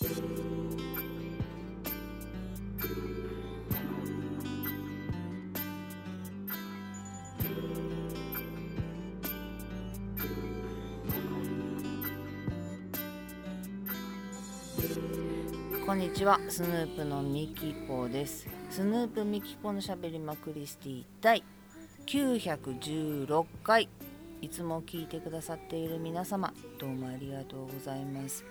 こんにちは。スヌープのミキポです。スヌープミキポのしゃべりまクリスティ第916回。いつも聞いてくださっている皆様どうもありがとうございます。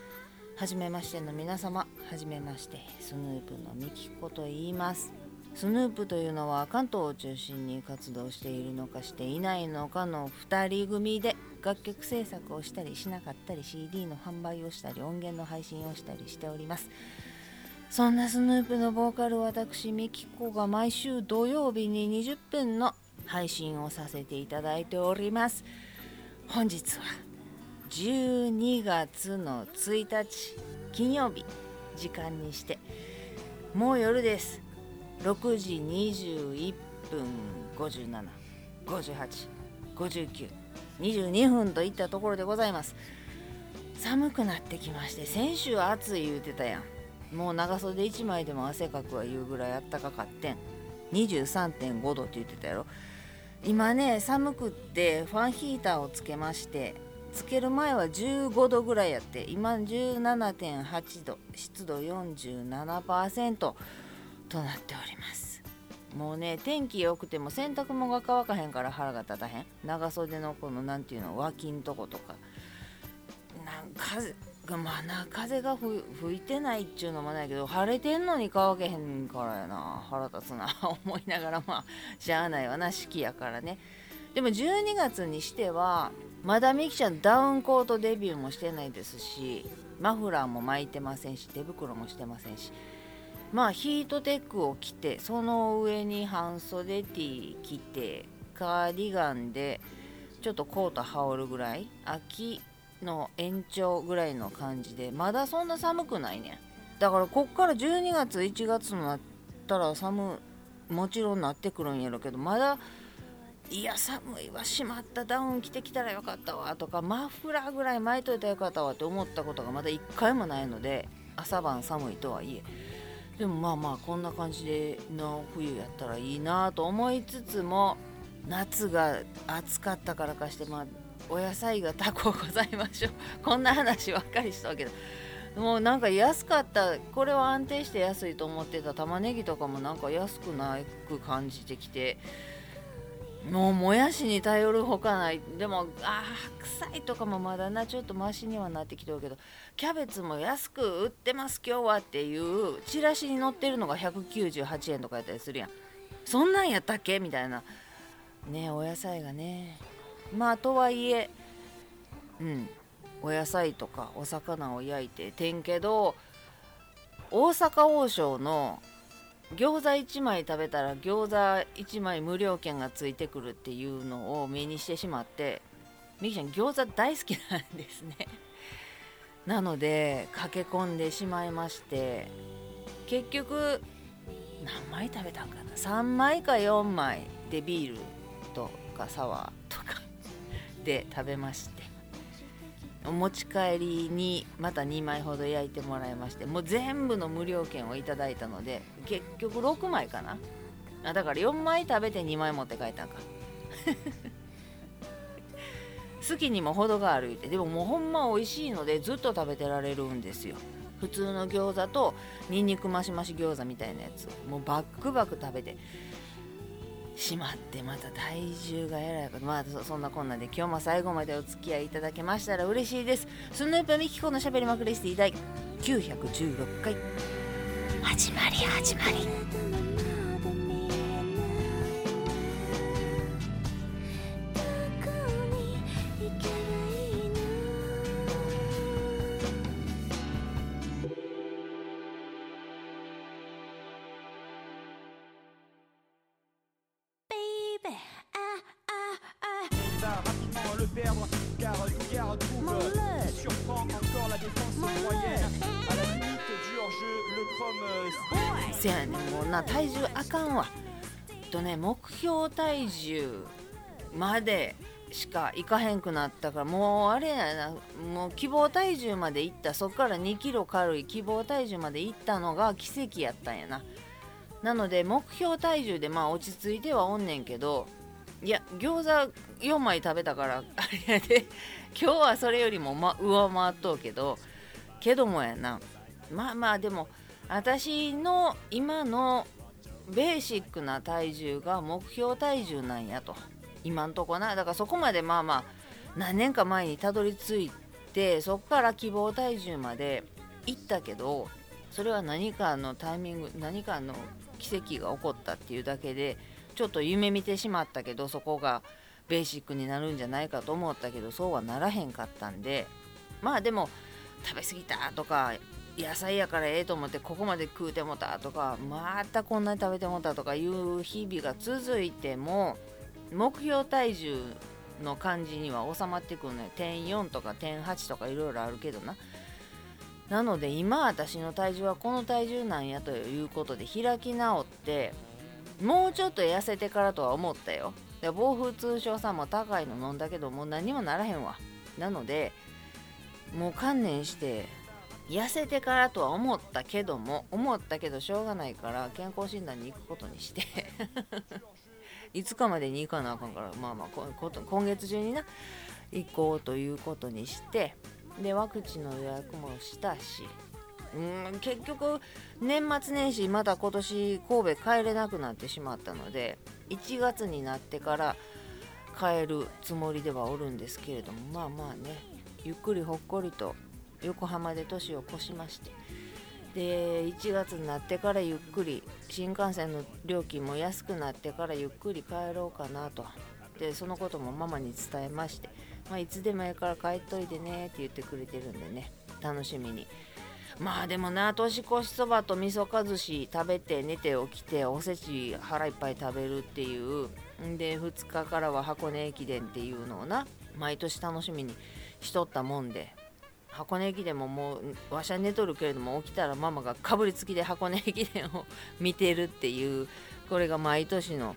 はじめましての皆様はじめましてスヌープのミキコと言います。スヌープというのは関東を中心に活動しているのかしていないのかの2人組で楽曲制作をしたりしなかったり CD の販売をしたり音源の配信をしたりしております。そんなスヌープのボーカル私ミキコが毎週土曜日に20分の配信をさせていただいております。本日は12月の1日金曜日時間にしてもう夜です。6時21分57585922分といったところでございます。寒くなってきまして先週暑い言うてたやん。もう長袖1枚でも汗かくわいうぐらいあったかかってん。23.5度って言ってたやろ。今ね寒くってファンヒーターをつけましてつける前は15度ぐらいやって今17.8度湿度47%となっております。もうね天気良くても洗濯物が乾かへんから腹が立たへん。長袖のこの何ていうの脇んとことか。なんかまあな風が吹いてないっちゅうのもないけど晴れてんのに乾けへんからやな。腹立つな。思いながらまあしゃあないわな四季やからね。でも12月にしてはまだみきちゃんダウンコートデビューもしてないですしマフラーも巻いてませんし手袋もしてませんしまあヒートテックを着てその上に半袖 T 着てカーディガンでちょっとコート羽織るぐらい秋の延長ぐらいの感じでまだそんな寒くないねだからこっから12月1月になったら寒もちろんなってくるんやろうけどまだいや寒いわ。しまった。ダウン着てきたらよかったわ。とかマフラーぐらい巻いといたらよかったわって思ったことがまだ1回もないので朝晩寒いとはいえ。でもまあまあこんな感じでの冬やったらいいなと思いつつも夏が暑かったからかしてまあお野菜がタコございましょう。こんな話ばっかりしたけど。もうなんか安かった。これは安定して安いと思ってた玉ねぎとかもなんか安くなく感じてきて。もうもやしに頼るほかない。でもあ白菜とかもまだなちょっとマシにはなってきてるけどキャベツも安く売ってます今日はっていうチラシに載ってるのが198円とかやったりするやん。そんなんやったっけ？みたいな。ねお野菜がね。まあとはいえうん。お野菜とかお魚を焼いててんけど大阪王将の餃子1枚食べたら餃子1枚無料券がついてくるっていうのを目にしてしまってみきちゃん餃子大好きなんですね。なので駆け込んでしまいまして結局何枚食べたんかな？3枚か4枚でビールとかサワーとか で食べまして。お持ち帰りにまた2枚ほど焼いてもらいましてもう全部の無料券をいただいたので結局6枚かな。あだから4枚食べて2枚持って帰ったんか。好きにも程があるってでももうほんま美味しいのでずっと食べてられるんですよ。普通の餃子とにんにくマシマシ餃子みたいなやつもうバックバク食べて。しまってまた体重がえらいこと。まあそんなこんなで今日も最後までお付き合いいただけましたら嬉しいです。スヌープミキコのしゃべりまくりして第916回。始まり始まり。体重までしか行かへんくなったからもうあれやなもう希望体重まで行ったそっから2キロ軽い希望体重まで行ったのが奇跡やったんやな。なので目標体重でまあ落ち着いてはおんねんけどいや餃子4枚食べたからあれやで。今日はそれよりも、ま、上回っとうけどけどもやな。まあまあでも私の今のベーシックな体重が目標体重なんやと。今んとこな。だからそこまでまあまあ何年か前にたどり着いてそっから希望体重まで行ったけどそれは何かのタイミング何かの奇跡が起こったっていうだけでちょっと夢見てしまったけどそこがベーシックになるんじゃないかと思ったけどそうはならへんかったんで。まあでも食べ過ぎたとか野菜やからええと思ってここまで食うてもたとかまたこんなに食べてもたとかいう日々が続いても目標体重の感じには収まってくるね点4とか点8とかいろいろあるけどな。なので今私の体重はこの体重なんやということで開き直ってもうちょっと痩せてからとは思ったよ。で暴風通商さんも高いの飲んだけどもう何もならへんわ。なのでもう観念して痩せてからとは思ったけども思ったけどしょうがないから健康診断に行くことにして。5日までに行かなあかんからまあまあ今月中にな行こうということにして。でワクチンの予約もしたし。うん結局年末年始まだ今年神戸帰れなくなってしまったので1月になってから帰るつもりではおるんですけれどもまあまあねゆっくりほっこりと横浜で年を越しましてで1月になってからゆっくり新幹線の料金も安くなってからゆっくり帰ろうかなと。でそのこともママに伝えまして、まあ、いつでもええから帰っといてねって言ってくれてるんでね楽しみに。まあでもな年越しそばと味噌かずし食べて寝て起きておせち腹いっぱい食べるっていうんで2日からは箱根駅伝っていうのをな毎年楽しみにしとったもんで。箱根駅伝ももうわしゃ寝とるけれども起きたらママがかぶりつきで箱根駅伝を見てるっていうこれが毎年の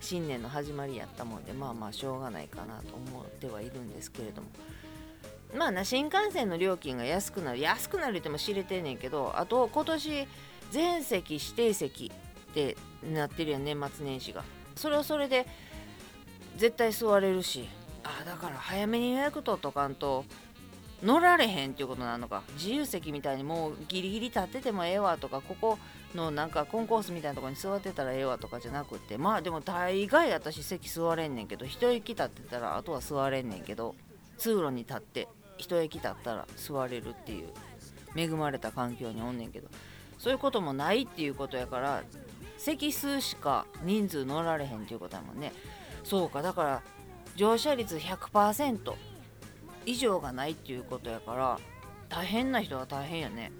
新年の始まりやったもんでまあまあしょうがないかなと思ってはいるんですけれども。まあな新幹線の料金が安くなる安くなるっても知れてんねんけどあと今年全席指定席ってなってるやん年末年始が。それはそれで絶対座れるし。あだから早めに予約取っとかんと乗られへんっていうことなのか。自由席みたいにもうギリギリ立っててもええわとかここのなんかコンコースみたいなとこに座ってたらええわとかじゃなくて。まあでも大概私席座れんねんけど一息立ってたらあとは座れんねんけど通路に立って一息立ったら座れるっていう恵まれた環境におんねんけど。そういうこともないっていうことやから席数しか人数乗られへんっていうことやもんね。そうかだから乗車率100%以上がないっていうことやから大変な人は大変やね。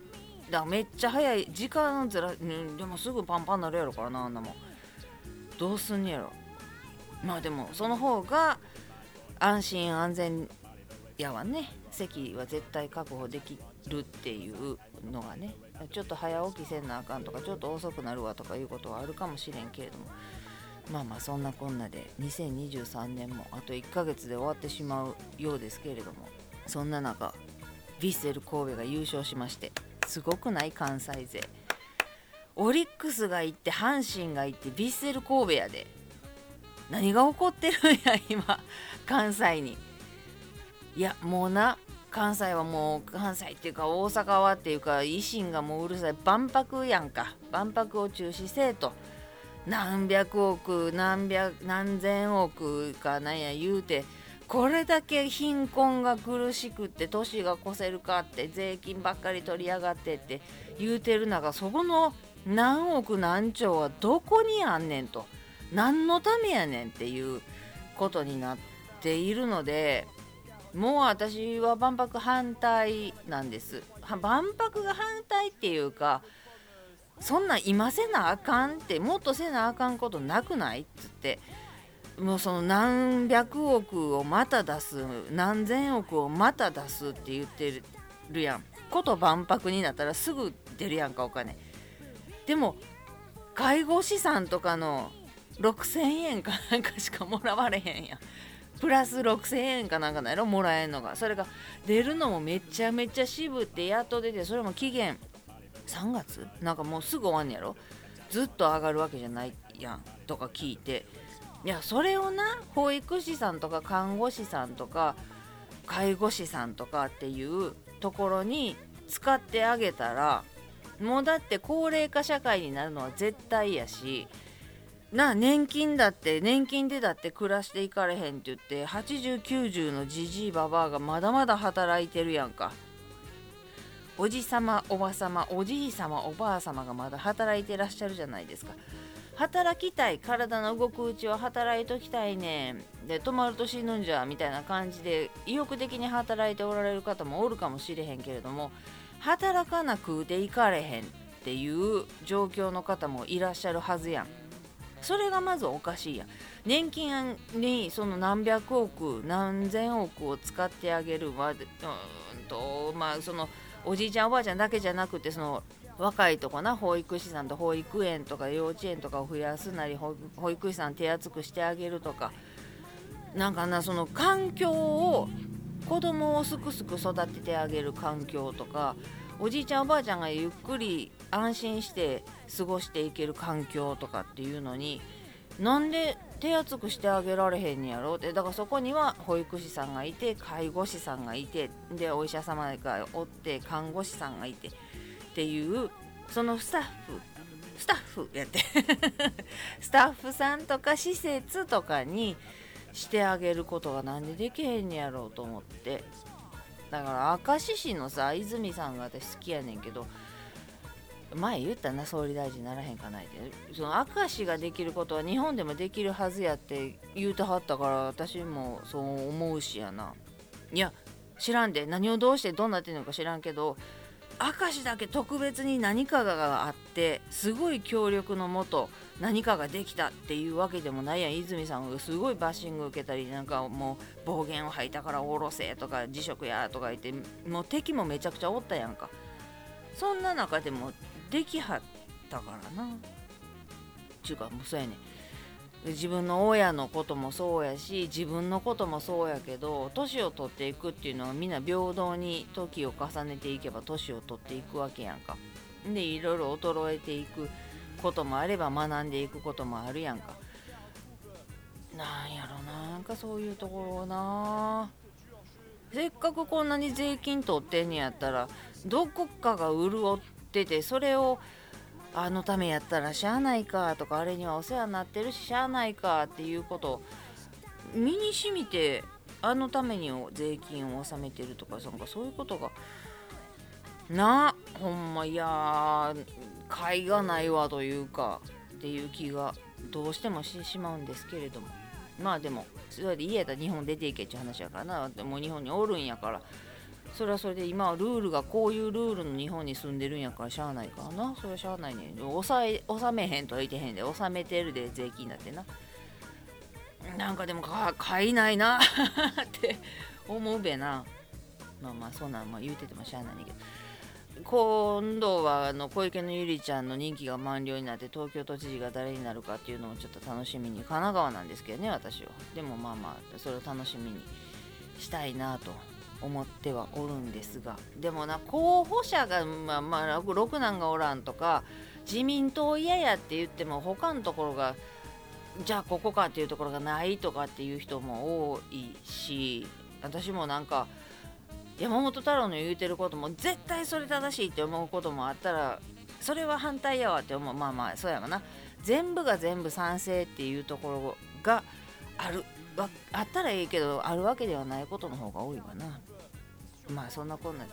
だからめっちゃ早い時間ずら、うん、でもすぐパンパンになるやろからなあんなもん。どうすんねやろ。まあでもその方が安心安全やわね。席は絶対確保できるっていうのがね。ちょっと早起きせんなあかんとかちょっと遅くなるわとかいうことはあるかもしれんけれども。まあまあそんなこんなで2023年もあと1ヶ月で終わってしまうようですけれどもそんな中ヴィッセル神戸が優勝しましてすごくない関西勢。オリックスが行って阪神が行ってヴィッセル神戸やで。何が起こってるんや今関西に。いやもうな関西はもう関西っていうか大阪はっていうか維新がもううるさい。万博やんか。万博を中止せえと。何百億何百何千億かなんや言うてこれだけ貧困が苦しくって年が越せるかって税金ばっかり取りやがってって言うてる中そこの何億何兆はどこにあんねんと。何のためやねんっていうことになっているのでもう私は万博反対なんです。万博が反対っていうかそんなん今せなあかんってもっとせなあかんことなくないっつって。もうその何百億をまた出す何千億をまた出すって言ってるやん。こと万博になったらすぐ出るやんかお金。でも介護士さんとかの6000円かなんかしかもらわれへんやん。プラス6000円かなんかなやろもらえんのが。それが出るのもめちゃめちゃ渋ってやっと出てそれも期限3月？なんかもうすぐ終わんねやろ？ずっと上がるわけじゃないやんとか聞いて。いやそれをな保育士さんとか看護師さんとか介護士さんとかっていうところに使ってあげたらもうだって高齢化社会になるのは絶対やしな年金だって年金でだって暮らしていかれへんって言って8090のじじいばばあがまだまだ働いてるやんか。おじさまおばさまおじいさまおばあさまがまだ働いてらっしゃるじゃないですか。働きたい体の動くうちは働いときたいねで止まると死ぬんじゃみたいな感じで意欲的に働いておられる方もおるかもしれへんけれども働かなくていかれへんっていう状況の方もいらっしゃるはずやん。それがまずおかしいやん。年金にその何百億何千億を使ってあげるまでうんとまあそのおじいちゃんおばあちゃんだけじゃなくてその若いとこな保育士さんと保育園とか幼稚園とかを増やすなり保育士さん手厚くしてあげるとかなんかなその環境を子供をすくすく育ててあげる環境とかおじいちゃんおばあちゃんがゆっくり安心して過ごしていける環境とかっていうのになんで手厚くしてあげられへんやろ？ってだからそこには保育士さんがいて介護士さんがいてでお医者様がおって看護師さんがいてっていうそのスタッフスタッフやって。スタッフさんとか施設とかにしてあげることがなんでできへんやろうと思って。だから明石市のさ泉さんが私好きやねんけど前言ったな総理大臣ならへんかないで。その明石ができることは日本でもできるはずやって言うてはったから私もそう思うしやな。いや知らんで。何をどうしてどうなってんのか知らんけど明石だけ特別に何かがあってすごい協力のもと何かができたっていうわけでもないやん。泉さんがすごいバッシング受けたりなんかもう暴言を吐いたからおろせとか辞職やとか言ってもう敵もめちゃくちゃおったやんか。そんな中でもできはったからな。ちゅうかもうそうやね自分の親のこともそうやし自分のこともそうやけど年を取っていくっていうのはみんな平等に時を重ねていけば年を取っていくわけやんか。でいろいろ衰えていくこともあれば学んでいくこともあるやんか。なんやろな。んかそういうところな。せっかくこんなに税金取ってんねやったらどこかが潤っててそれをあのためやったらしゃあないかとかあれにはお世話になってるししゃあないかっていうこと身にしみてあのために税金を納めてるとかなんかそういうことがなほんまいや甲斐がないわというかっていう気がどうしてもしてしまうんですけれども。まあでもそれで家やったら日本出ていけっちゅう話やからな。でも日本におるんやからそれはそれで今はルールがこういうルールの日本に住んでるんやからしゃあないからな。それはしゃあないね抑え納めへんとは言ってへんで納めてるで税金だってな。なんかでもか買いないな って思うべな。まあまあそんなんまあ言うててもしゃあないねんけど。今度はあの小池のゆりちゃんの任期が満了になって東京都知事が誰になるかっていうのをちょっと楽しみに神奈川なんですけどね私は。でもまあまあそれを楽しみにしたいなと。思ってはおるんですがでもな候補者がまあまあ6男がおらんとか自民党嫌やって言っても他のところがじゃあここかっていうところがないとかっていう人も多いし私もなんか山本太郎の言うてることも絶対それ正しいって思うこともあったらそれは反対やわって思う。まあまあそうやわな。全部が全部賛成っていうところがあるあったらいいけどあるわけではないことの方が多いわな。まあそんなこんなに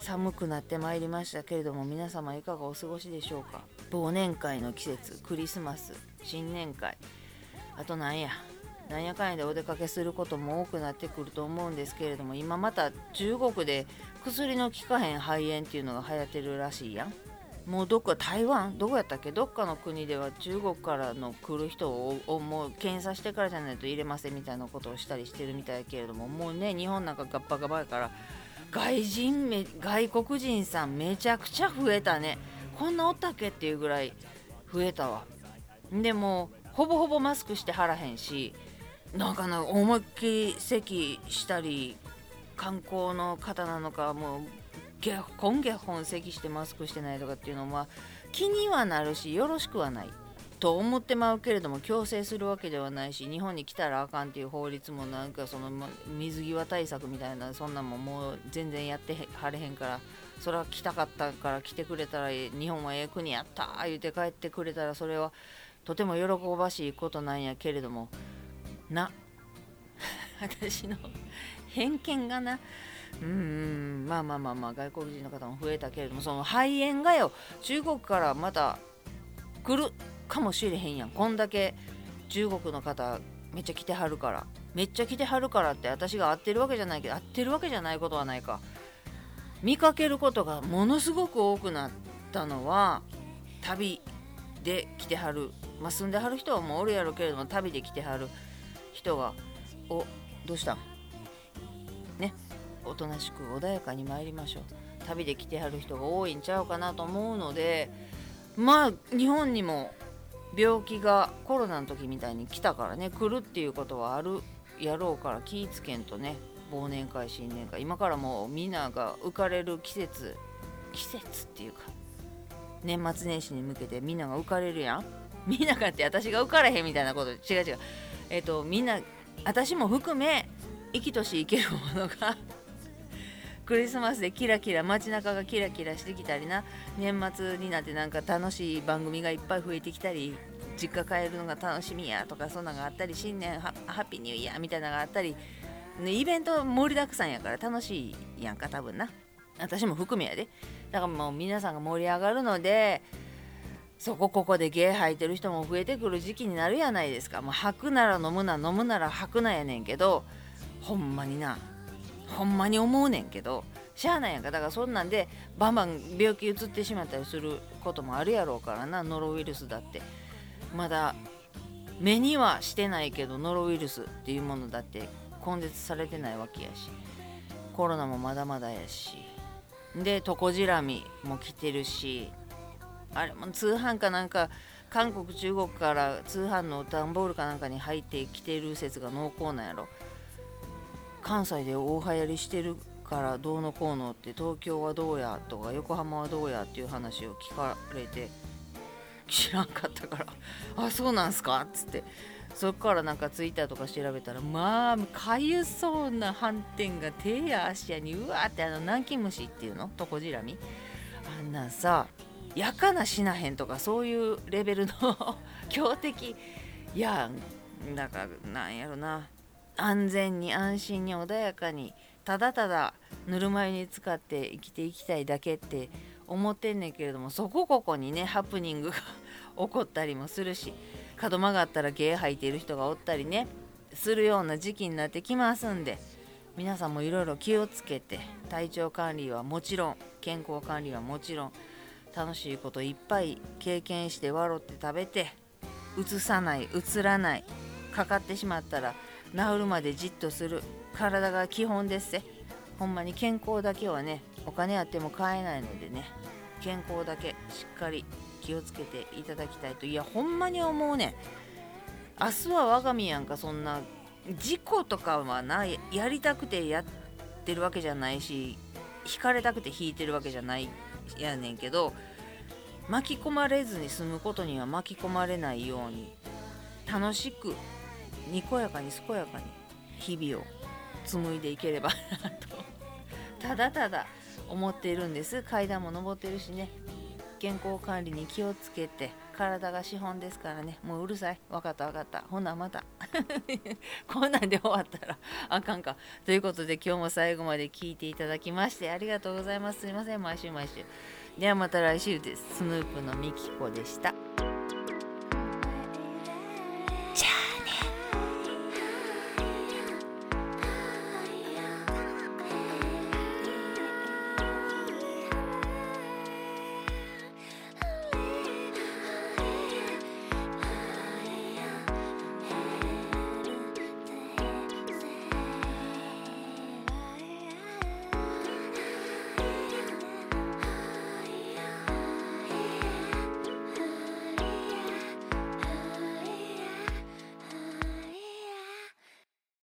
寒くなってまいりましたけれども皆様いかがお過ごしでしょうか？忘年会の季節クリスマス新年会。あとなんや？なんやかんやでお出かけすることも多くなってくると思うんですけれども今また中国で薬の効かへん肺炎っていうのが流行ってるらしいやん。もうどっか台湾どこやったっけ？どっかの国では中国からの来る人をもう検査してからじゃないと入れませんみたいなことをしたりしてるみたいやけれどももうね日本なんかガッパガバやから外人め外国人さんめちゃくちゃ増えたね。こんなおったっけっていうぐらい増えたわ。でもほぼほぼマスクしてはらへんしなんかな思いっきり咳したり観光の方なのかもうゲッホンゲホン咳してマスクしてないとかっていうのは気にはなるしよろしくはないと思ってまうけれども強制するわけではないし日本に来たらあかんっていう法律もなんかその水際対策みたいなそんなんももう全然やってはれへんからそれは来たかったから来てくれたら日本はええ国やった言うて帰ってくれたらそれはとても喜ばしいことなんやけれどもな 私の偏見がなうんまあまあまあまあ外国人の方も増えたけれどもその肺炎がよ中国からまた来るかもしれへんやんこんだけ中国の方めっちゃ来てはるからめっちゃ来てはるからって私が合ってるわけじゃないけど合ってるわけじゃないことはないか見かけることがものすごく多くなったのは旅で来てはる、まあ、住んではる人はもうおるやろけれども旅で来てはる人が「おどうしたん?」おとなしく穏やかに参りましょう。旅で来てはる人が多いんちゃうかなと思うのでまあ日本にも病気がコロナの時みたいに来たからね来るっていうことはあるやろうから気ぃつけんとね忘年会新年会今からもうみんなが浮かれる季節季節っていうか年末年始に向けてみんなが浮かれるやん。みんながって私が浮かれへんみたいなこと違う違う。えっ、とみんな私も含め生きとし生けるものがクリスマスでキラキラ街中がキラキラしてきたりな。年末になってなんか楽しい番組がいっぱい増えてきたり実家帰るのが楽しみやとかそんなのがあったり新年ハッピーニューイヤーみたいなのがあったり、ね、イベント盛りだくさんやから楽しいやんか多分な。私も含めやで。だからもう皆さんが盛り上がるのでそこここで芸吐いてる人も増えてくる時期になるやないですか。もう吐くなら飲むな飲むなら吐くなやねんけどほんまになほんまに思うねんけどしゃあないやんかだからそんなんでバンバン病気うつってしまったりすることもあるやろうからなノロウイルスだって。まだ目にはしてないけどノロウイルスっていうものだって根絶されてないわけやし。コロナもまだまだやし。でトコジラミも来てるし。あれも通販かなんか韓国中国から通販の段ボールかなんかに入ってきてる説が濃厚なんやろ。関西で大流行りしてるからどうのこうのって東京はどうやとか横浜はどうやっていう話を聞かれて知らんかったからあそうなんすかっつって。そっからなんかツイッターとか調べたらまあかゆそうな斑点が手や足やにうわってあの南京虫っていうの？トコジラミ？あんなさやかなしなへんとかそういうレベルの 強敵やん。からなんやろな。安全に安心に穏やかにただただぬるま湯に使って生きていきたいだけって思ってんねんけれどもそこここにねハプニングが起こったりもするし角曲がったら毛吐いている人がおったりねするような時期になってきますんで皆さんもいろいろ気をつけて体調管理はもちろん健康管理はもちろん楽しいこといっぱい経験して笑って食べてうつさないうつらないかかってしまったら治るまでじっとする。体が基本ですほんまに健康だけはねお金あっても買えないのでね。健康だけしっかり気をつけていただきたいと。いやほんまに思うね明日は我が身やんかそんな事故とかはなやりたくてやってるわけじゃないし引かれたくて引いてるわけじゃないやねんけど巻き込まれずに済むことには巻き込まれないように楽しくにこやかに健やかに日々を紡いでいければなとただただ思っているんです。階段も登ってるしね。健康管理に気をつけて体が資本ですからね。もううるさい。分かった分かった。ほなまた。こんなんで終わったら あかんか。ということで今日も最後まで聞いていただきましてありがとうございます。すいません。毎週毎週。ではまた来週です。スヌープのみきこでした。